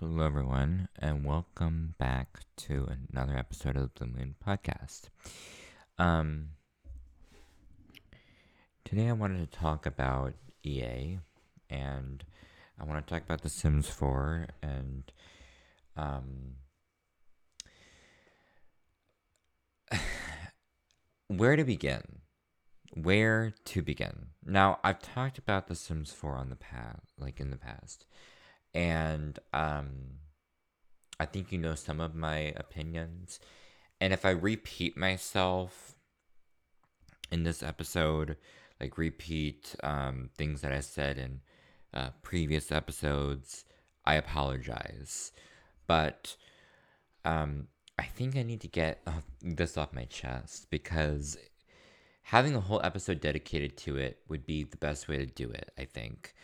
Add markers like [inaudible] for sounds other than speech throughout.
Hello, everyone, and welcome back to another episode of the Moon Podcast. Um, today I wanted to talk about EA, and I want to talk about The Sims 4, and um, [sighs] where to begin? Where to begin? Now, I've talked about The Sims 4 on the past, like in the past and um, I think you know some of my opinions. And if I repeat myself in this episode, like repeat um, things that I said in uh, previous episodes, I apologize. But um, I think I need to get [laughs] this off my chest because having a whole episode dedicated to it would be the best way to do it, I think.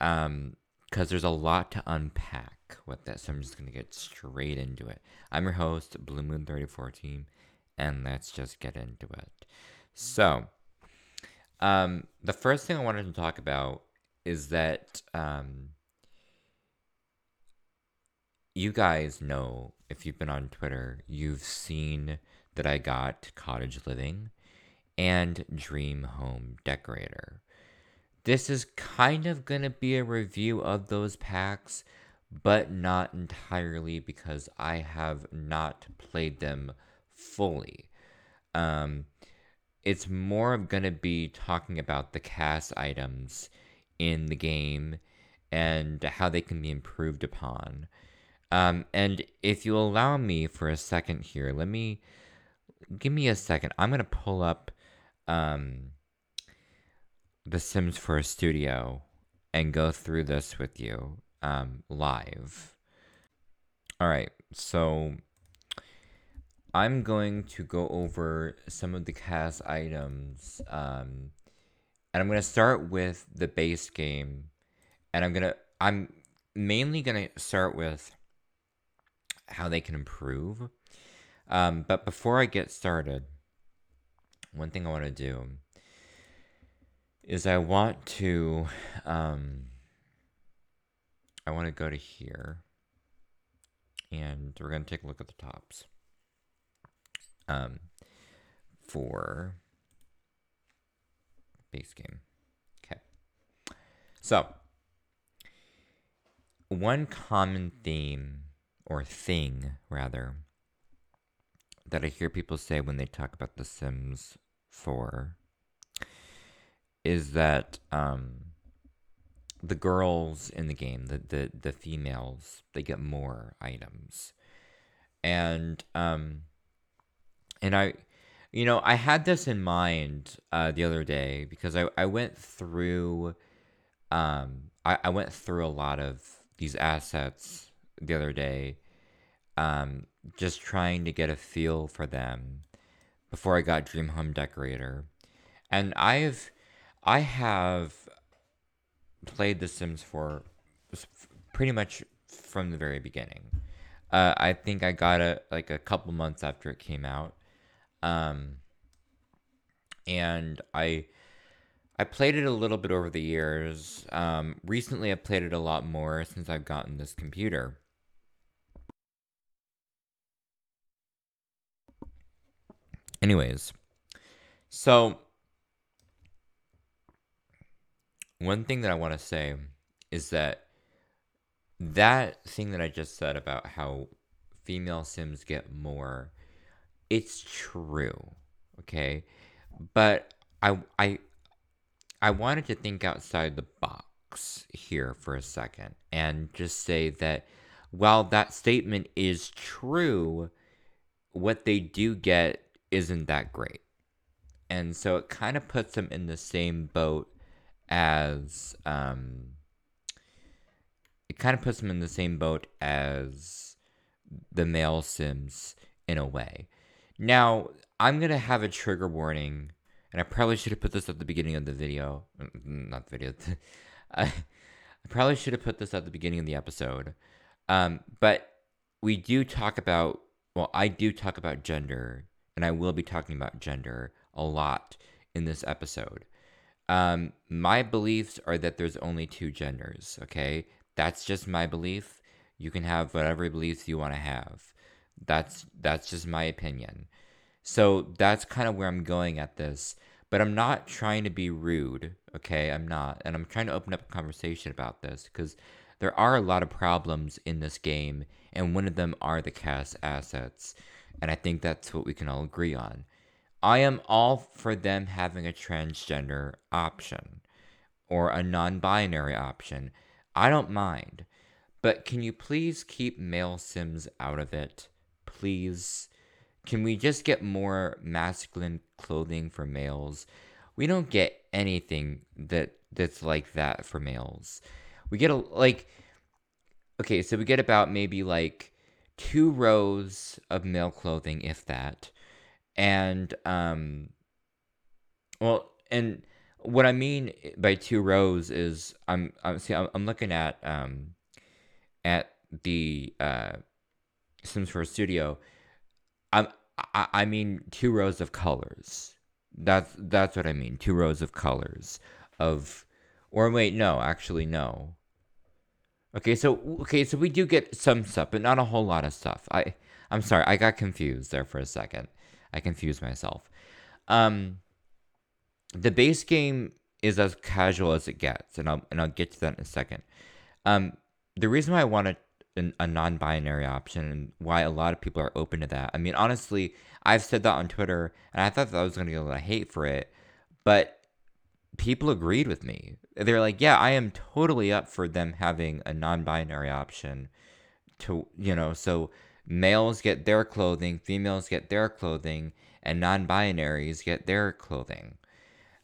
Um, because there's a lot to unpack with this. So I'm just going to get straight into it. I'm your host, Blue Moon 34 Team, and let's just get into it. So, um, the first thing I wanted to talk about is that um, you guys know, if you've been on Twitter, you've seen that I got Cottage Living and Dream Home Decorator. This is kind of going to be a review of those packs, but not entirely because I have not played them fully. Um, it's more of going to be talking about the CAS items in the game and how they can be improved upon. Um, and if you allow me for a second here, let me give me a second. I'm going to pull up um, the Sims 4 Studio and go through this with you um, live. All right, so I'm going to go over some of the CAS items, um, and I'm going to start with the base game, and I'm gonna I'm mainly gonna start with how they can improve. Um, but before I get started, one thing I want to do is I want to um, I want to go to here and we're going to take a look at the tops um, for base game. Okay. So, one common theme or thing rather that I hear people say when they talk about The Sims 4 is that um, the girls in the game, the, the the females, they get more items, and um, and I, you know, I had this in mind uh, the other day because I I went through, um, I I went through a lot of these assets the other day, um, just trying to get a feel for them before I got Dream Home Decorator, and I've I have played The Sims for pretty much from the very beginning. Uh, I think I got it like a couple months after it came out, um, and I I played it a little bit over the years. Um, recently, I played it a lot more since I've gotten this computer. Anyways, so one thing that I want to say is that that thing that I just said about how female Sims get more, it's true, okay? But I I I wanted to think outside the box here for a second and just say that while that statement is true, what they do get isn't that great. And so it kind of puts them in the same boat as um, it kind of puts them in the same boat as the male Sims in a way. Now, I'm gonna have a trigger warning, and I probably should have put this at the beginning of the video. Mm, not the video. [laughs] I probably should have put this at the beginning of the episode. Um, but we do talk about, well, I do talk about gender, and I will be talking about gender a lot in this episode. Um, my beliefs are that there's only two genders, okay? That's just my belief. You can have whatever beliefs you want to have. That's that's just my opinion. So that's kind of where I'm going at this. But I'm not trying to be rude, okay? I'm not. And I'm trying to open up a conversation about this because there are a lot of problems in this game, and one of them are the CAS assets. And I think that's what we can all agree on. I am all for them having a transgender option or a non binary option. I don't mind. But can you please keep male Sims out of it? Please. Can we just get more masculine clothing for males? We don't get anything that that's like that for males. We get a like okay, so we get about maybe like two rows of male clothing if that. And um well, and what I mean by two rows is I'm I'm see I'm, I'm looking at um at the uh Sims 4 Studio I'm I, I mean two rows of colors. That's that's what I mean. Two rows of colors of or wait, no, actually no. Okay, so okay, so we do get some stuff, but not a whole lot of stuff. I I'm sorry, I got confused there for a second. I confused myself. Um the base game is as casual as it gets, and I'll and I'll get to that in a second. Um the reason why I wanted an, a non-binary option and why a lot of people are open to that. I mean, honestly, I've said that on Twitter, and I thought that I was going to get a lot of hate for it, but people agreed with me. They're like, "Yeah, I am totally up for them having a non-binary option." To you know, so males get their clothing, females get their clothing, and non-binaries get their clothing.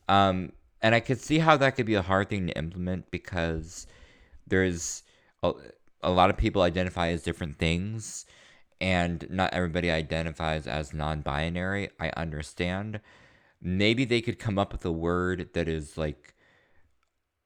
Um, and I could see how that could be a hard thing to implement because there's a, a lot of people identify as different things and not everybody identifies as non-binary i understand maybe they could come up with a word that is like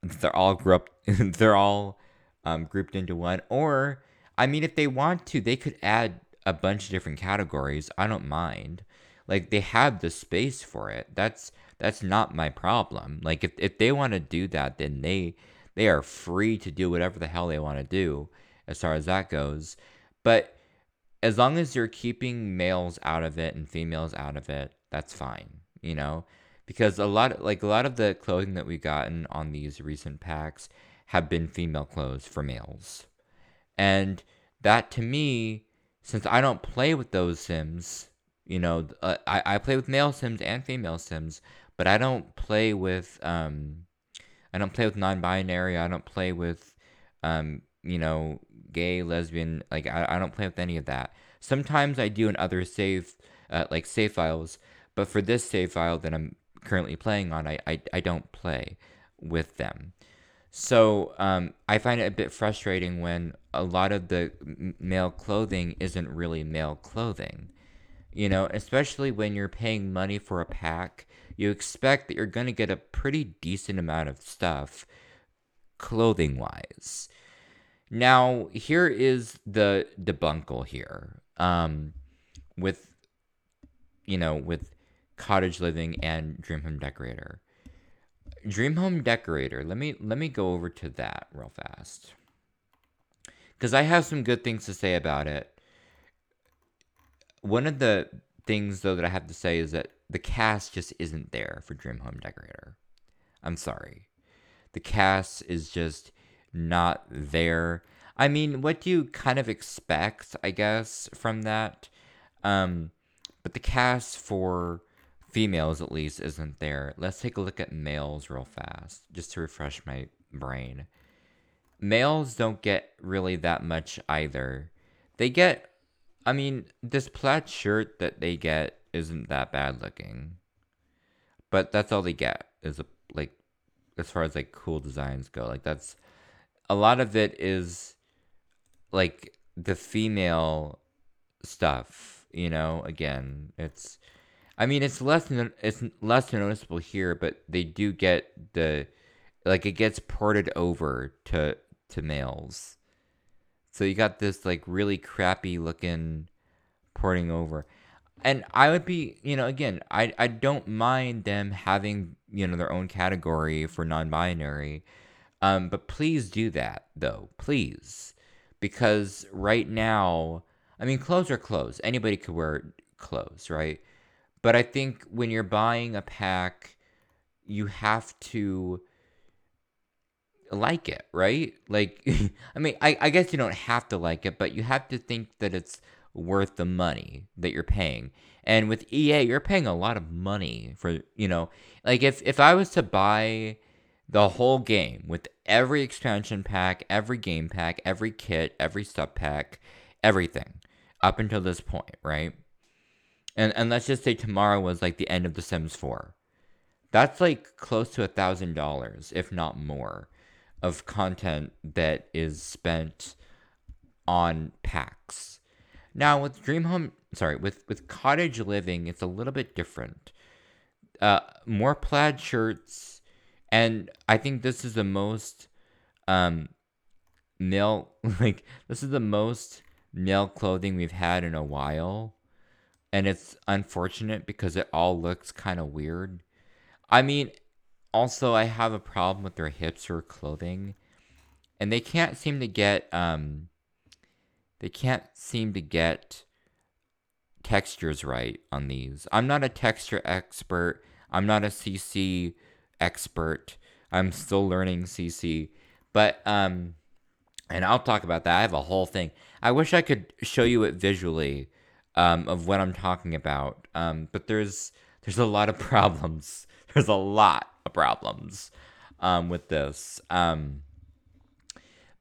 they're all grouped [laughs] they're all um, grouped into one or i mean if they want to they could add a bunch of different categories i don't mind like they have the space for it that's that's not my problem like if, if they want to do that then they they are free to do whatever the hell they want to do as far as that goes. But as long as you're keeping males out of it and females out of it, that's fine, you know? Because a lot like a lot of the clothing that we've gotten on these recent packs have been female clothes for males. And that to me, since I don't play with those Sims, you know, uh, I, I play with male Sims and female Sims, but I don't play with um I don't play with non-binary. I don't play with um you know gay, lesbian. Like I, I don't play with any of that. Sometimes I do in other save, uh, like save files, but for this save file that I'm currently playing on, I, I, I don't play with them. So um, I find it a bit frustrating when a lot of the male clothing isn't really male clothing. You know, especially when you're paying money for a pack, you expect that you're going to get a pretty decent amount of stuff clothing wise. Now, here is the debunkle here. Um, with you know, with cottage living and dream home decorator. Dream home decorator. Let me let me go over to that real fast. Cuz I have some good things to say about it. One of the things though that I have to say is that the CAS just isn't there for Dream Home Decorator. I'm sorry. The CAS is just not there. I mean, what do you kind of expect, I guess, from that? Um, but the CAS for females, at least, isn't there. Let's take a look at males real fast, just to refresh my brain. Males don't get really that much either. They get, I mean, this plaid shirt that they get isn't that bad looking. But that's all they get, is a, like, as far as like cool designs go. Like, that's a lot of it is like the female stuff you know again it's i mean it's less it's less noticeable here but they do get the like it gets ported over to to males. So you got this like really crappy looking porting over. And i would be you know again i i don't mind them having you know their own category for non-binary. Um, but please do that though, please, because right now, I mean, clothes are clothes. Anybody could wear clothes, right? But I think when you're buying a pack, you have to like it, right? Like, [laughs] I mean, I, I guess you don't have to like it, but you have to think that it's worth the money that you're paying. And with EA, you're paying a lot of money for, you know, like if, if I was to buy the whole game with every expansion pack, every game pack, every kit, every sub pack, everything up until this point, right? And and let's just say tomorrow was like the end of The Sims 4. That's like close to a thousand dollars, if not more, of content that is spent on packs. Now with Dream Home, sorry, with with Cottage Living, it's a little bit different. Uh, more plaid shirts, and I think this is the most um male [laughs] like this is the most male clothing we've had in a while. And it's unfortunate because it all looks kind of weird. I mean, also I have a problem with their hipster clothing. And they can't seem to get um they can't seem to get textures right on these. I'm not a texture expert. I'm not a CC expert. I'm still learning CC. But um and I'll talk about that. I have a whole thing. I wish I could show you it visually um, of what I'm talking about. Um, but there's there's a lot of [laughs] problems. There's a lot of problems um, with this. Um,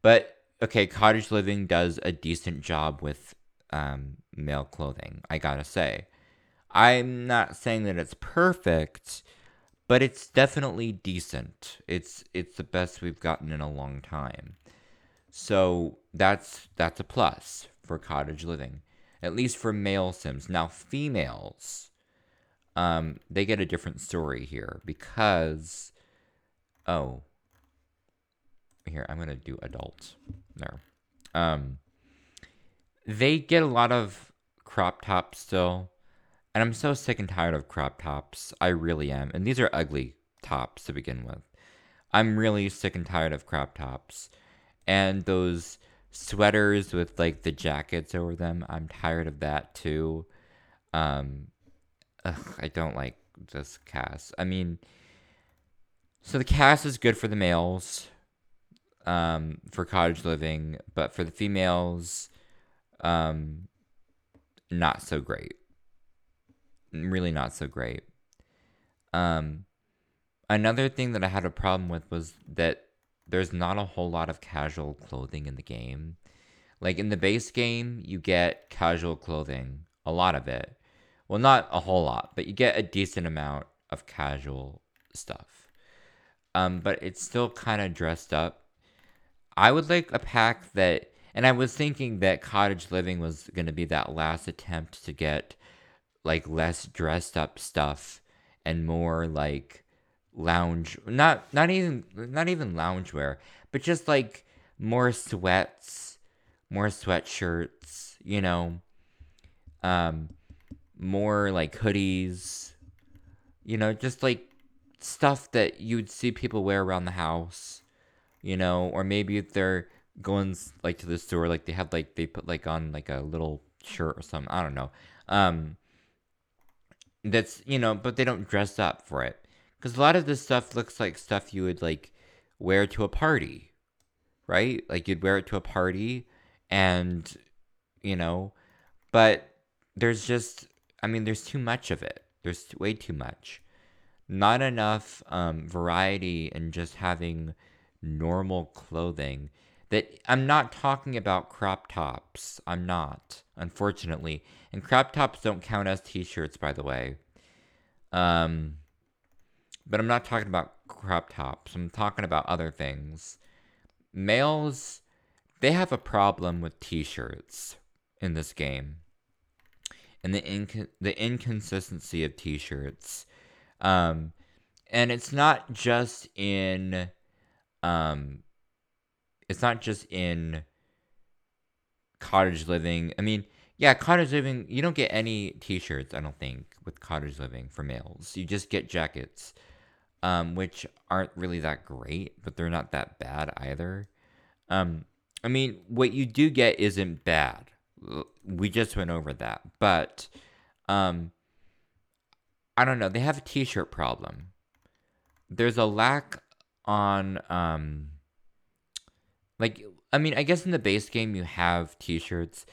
but okay, cottage living does a decent job with um, male clothing. I gotta say, I'm not saying that it's perfect, but it's definitely decent. It's it's the best we've gotten in a long time. So that's that's a plus for cottage living, at least for male Sims. Now females, um, they get a different story here because, oh, here I'm gonna do adults there. Um, they get a lot of crop tops still, and I'm so sick and tired of crop tops. I really am, and these are ugly tops to begin with. I'm really sick and tired of crop tops and those sweaters with like the jackets over them. I'm tired of that too. Um, ugh, I don't like this CAS. I mean, so the CAS is good for the males, um, for cottage living, but for the females, um, not so great. Really not so great. Um, another thing that I had a problem with was that there's not a whole lot of casual clothing in the game. Like in the base game, you get casual clothing, a lot of it. Well, not a whole lot, but you get a decent amount of casual stuff. Um, but it's still kind of dressed up. I would like a pack that, and I was thinking that cottage living was going to be that last attempt to get like less dressed up stuff and more like lounge not not even not even loungewear, but just like more sweats, more sweatshirts, you know. Um more like hoodies, you know, just like stuff that you'd see people wear around the house, you know, or maybe if they're going like to the store, like they have like they put like on like a little shirt or something. I don't know. Um, that's you know, but they don't dress up for it because a lot of this stuff looks like stuff you would like wear to a party, right? Like you'd wear it to a party, and you know, but there's just, I mean, there's too much of it. There's way too much. Not enough um, variety in just having normal clothing. That I'm not talking about crop tops. I'm not, unfortunately. And crop tops don't count as t-shirts, by the way. Um, but I'm not talking about crop tops. I'm talking about other things. Males, they have a problem with t-shirts in this game. And the inc- the inconsistency of t-shirts. Um and it's not just in um it's not just in cottage living. I mean, yeah, cottage living, you don't get any t-shirts, I don't think, with cottage living for males. You just get jackets um, which aren't really that great, but they're not that bad either. Um, I mean, what you do get isn't bad. We just went over that. But um I don't know, they have a t-shirt problem. There's a lack on um like I mean, I guess in the base game you have t-shirts,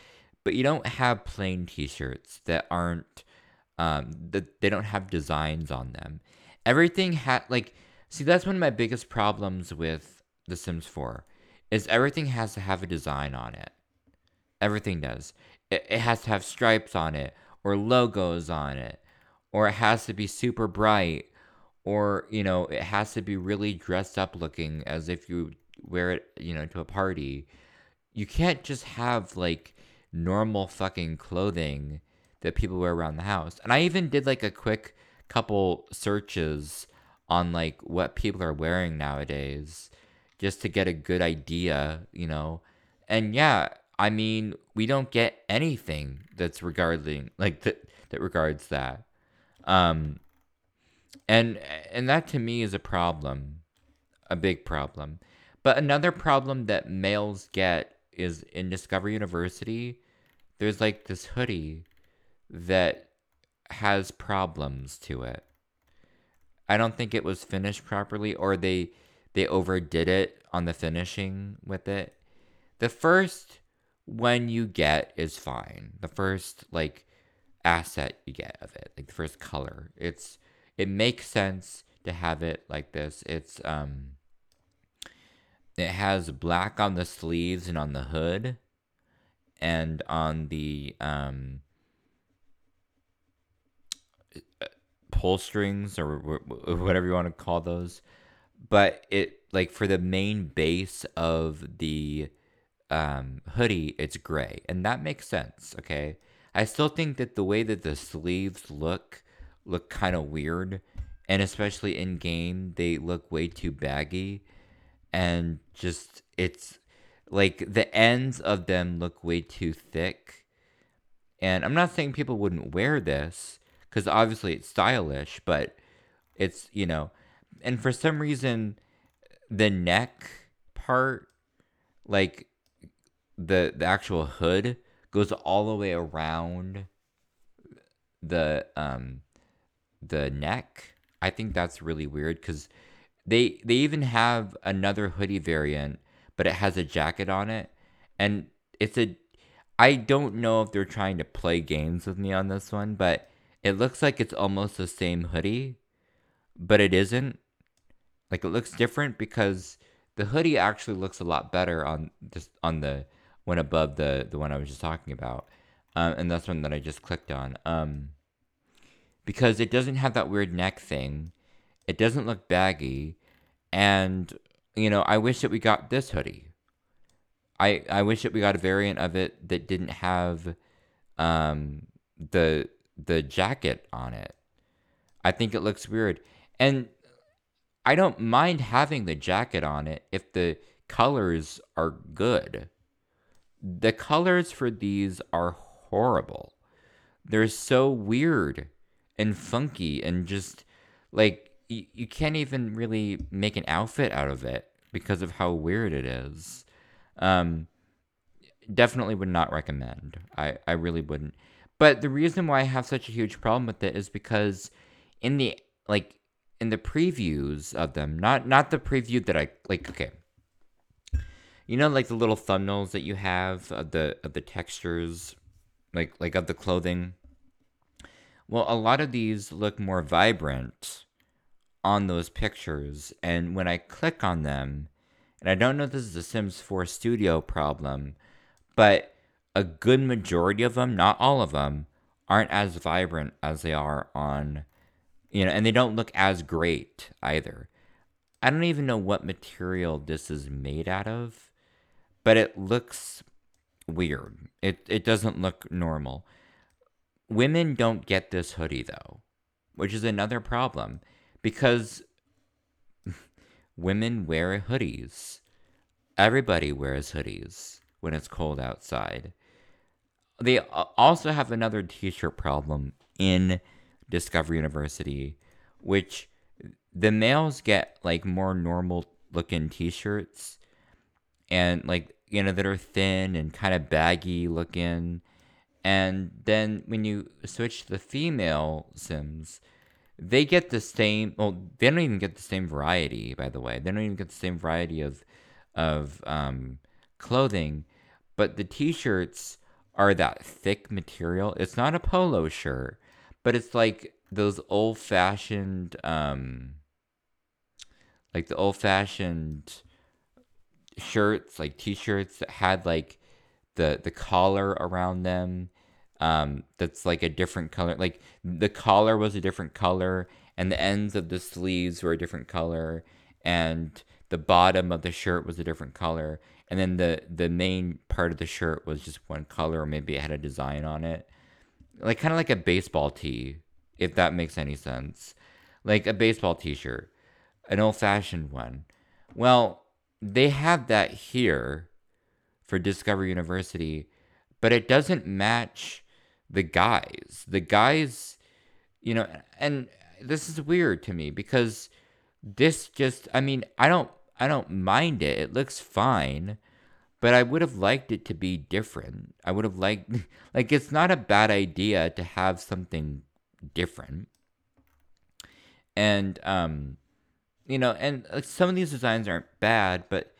but you don't have plain t-shirts that aren't um that they don't have designs on them. Everything had like see that's one of my biggest problems with The Sims 4 is everything has to have a design on it. Everything does. It, it has to have stripes on it or logos on it or it has to be super bright or you know it has to be really dressed up looking as if you wear it you know to a party you can't just have like normal fucking clothing that people wear around the house and i even did like a quick couple searches on like what people are wearing nowadays just to get a good idea you know? And yeah i mean we don't get anything that's regarding like that that regards that. Um and and that to me is a problem a big problem. But another problem that males get is in discovery university there's like this hoodie that has problems to it. I don't think it was finished properly or they they overdid it on the finishing with it. The first one you get is fine. The first like asset you get of it like the first color. It's it makes sense to have it like this. It's um it has black on the sleeves and on the hood and on the um pull strings or whatever you want to call those but it like for the main base of the um hoodie it's gray and that makes sense okay i still think that the way that the sleeves look look kind of weird, and especially in game, they look way too baggy, and just it's like the ends of them look way too thick. And I'm not saying people wouldn't wear this because obviously it's stylish, but it's you know, and for some reason, the neck part, like the the actual hood, goes all the way around the um the neck. I think that's really weird because they they even have another hoodie variant, but it has a jacket on it, and it's a. I don't know if they're trying to play games with me on this one, but it looks like it's almost the same hoodie, but it isn't. Like it looks different because the hoodie actually looks a lot better on just on the one above the the one I was just talking about, um, and that's one that I just clicked on. Um, because it doesn't have that weird neck thing. It doesn't look baggy. And, you know, I wish that we got this hoodie. I, I wish that we got a variant of it that didn't have um, the the jacket on it. I think it looks weird. And I don't mind having the jacket on it if the colors are good. The colors for these are horrible. They're so weird and funky and just like you, you can't even really make an outfit out of it because of how weird it is. Um, definitely would not recommend. I, I really wouldn't. But the reason why I have such a huge problem with it is because in the like in the previews of them, not not the preview that I like okay. You know like the little thumbnails that you have of the of the textures like like of the clothing well, a lot of these look more vibrant on those pictures, and when I click on them, and I don't know if this is a Sims 4 Studio problem, but a good majority of them, not all of them, aren't as vibrant as they are on, you know, and they don't look as great either. I don't even know what material this is made out of, but it looks weird. It it doesn't look normal. Women don't get this hoodie though, which is another problem because [laughs] women wear hoodies. Everybody wears hoodies when it's cold outside. They also have another t shirt problem in Discovery University, which the males get like more normal looking t shirts and like you know, that are thin and kind of baggy looking. And then when you switch to the female Sims, they get the same. Well, they don't even get the same variety. By the way, they don't even get the same variety of of um, clothing. But the t-shirts are that thick material. It's not a polo shirt, but it's like those old fashioned, um, like the old fashioned shirts, like t-shirts that had like the the collar around them. Um, that's like a different color. Like the collar was a different color, and the ends of the sleeves were a different color, and the bottom of the shirt was a different color, and then the the main part of the shirt was just one color, or maybe it had a design on it, like kind of like a baseball tee, if that makes any sense, like a baseball T-shirt, an old-fashioned one. Well, they have that here for Discovery University, but it doesn't match the guys. The guys, you know, and this is weird to me because this just I mean, I don't I don't mind it. It looks fine, but I would have liked it to be different. I would have liked [laughs] like it's not a bad idea to have something different. And um you know, and some of these designs aren't bad, but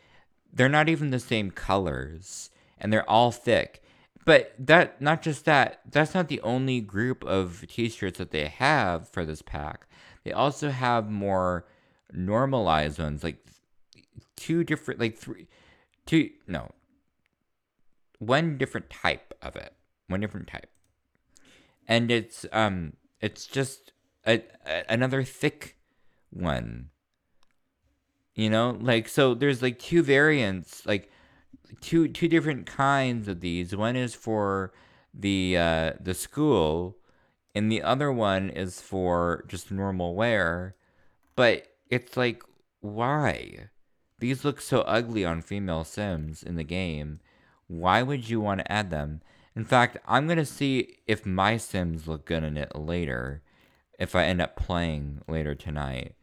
they're not even the same colors and they're all thick. But that not just that, that's not the only group of t-shirts that they have for this pack. They also have more normalized ones like two different like three two no. One different type of it. One different type. And it's um it's just a, a, another thick one. You know? Like so there's like two variants like two two different kinds of these. One is for the uh the school and the other one is for just normal wear. But it's like why these look so ugly on female sims in the game why would you want to add them in fact i'm going to see if my sims look good in it later if i end up playing later tonight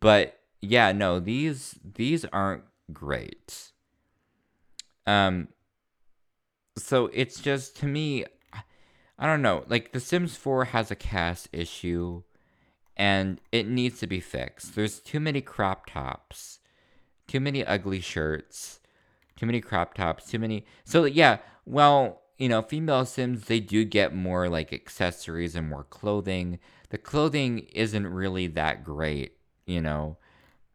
but yeah, no, these these aren't great. Um so it's just to me I don't know, like The Sims 4 has a CAS issue and it needs to be fixed. There's too many crop tops, too many ugly shirts, too many crop tops, too many So yeah, well, you know, female Sims they do get more like accessories and more clothing. The clothing isn't really that great, you know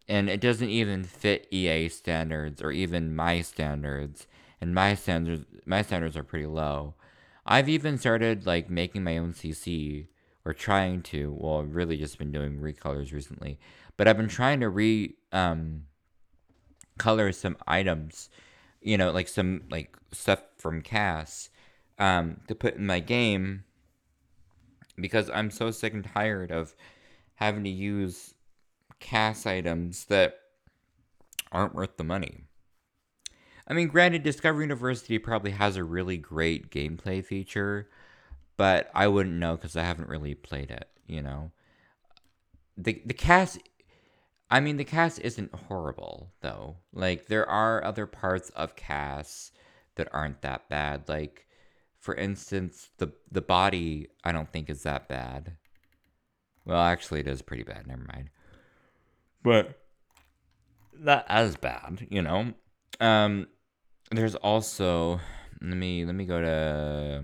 and it doesn't even fit EA standards or even my standards. And my standards my standards are pretty low. I've even started like making my own CC or trying to. Well, I've really just been doing recolors recently, but I've been trying to re um color some items, you know, like some like stuff from CAS um to put in my game because I'm so sick and tired of having to use CAS items that aren't worth the money. I mean, granted, Discovery University probably has a really great gameplay feature, but I wouldn't know because I haven't really played it. You know, the the CAS. I mean, the CAS isn't horrible though. Like there are other parts of CAS that aren't that bad. Like, for instance, the the body I don't think is that bad. Well, actually, it is pretty bad. Never mind but not as bad, you know. Um, there's also let me let me go to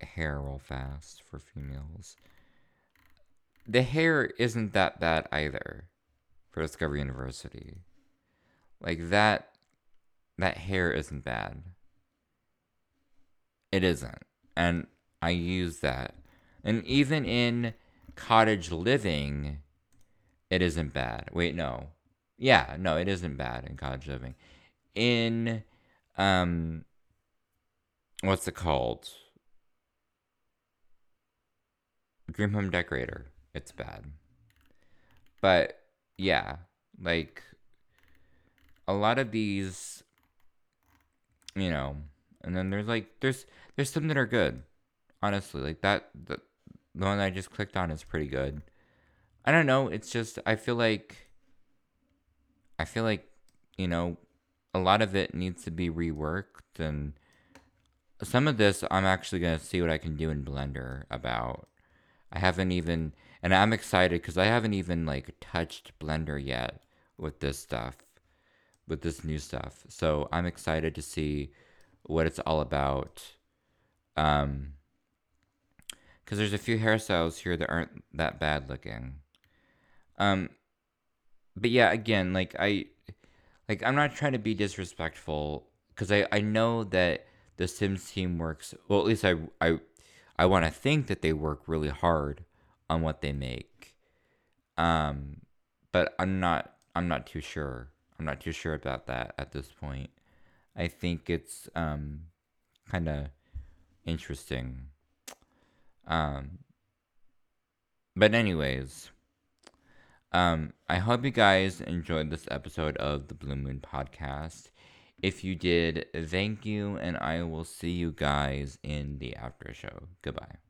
hair real fast for females. The hair isn't that bad either for Discovery University. Like that that hair isn't bad. It isn't. And I use that. And even in cottage living, it isn't bad. Wait, no. Yeah, no, it isn't bad in cottage living. In um what's it called? Dream Home Decorator. It's bad. But yeah, like a lot of these you know, and then there's like there's there's some that are good. Honestly, like that the, the one I just clicked on is pretty good. I don't know. It's just I feel like I feel like you know a lot of it needs to be reworked and some of this I'm actually going to see what I can do in Blender about. I haven't even and I'm excited cuz I haven't even like touched Blender yet with this stuff with this new stuff. So I'm excited to see what it's all about. Um cuz there's a few hairstyles here that aren't that bad looking. Um but yeah, again, like I like I'm not trying to be disrespectful cuz I I know that the Sims team works well at least I I I want to think that they work really hard on what they make. Um but I'm not I'm not too sure. I'm not too sure about that at this point. I think it's um kind of interesting. Um but anyways, um I hope you guys enjoyed this episode of the Blue Moon podcast. If you did, thank you, and I will see you guys in the after show. Goodbye.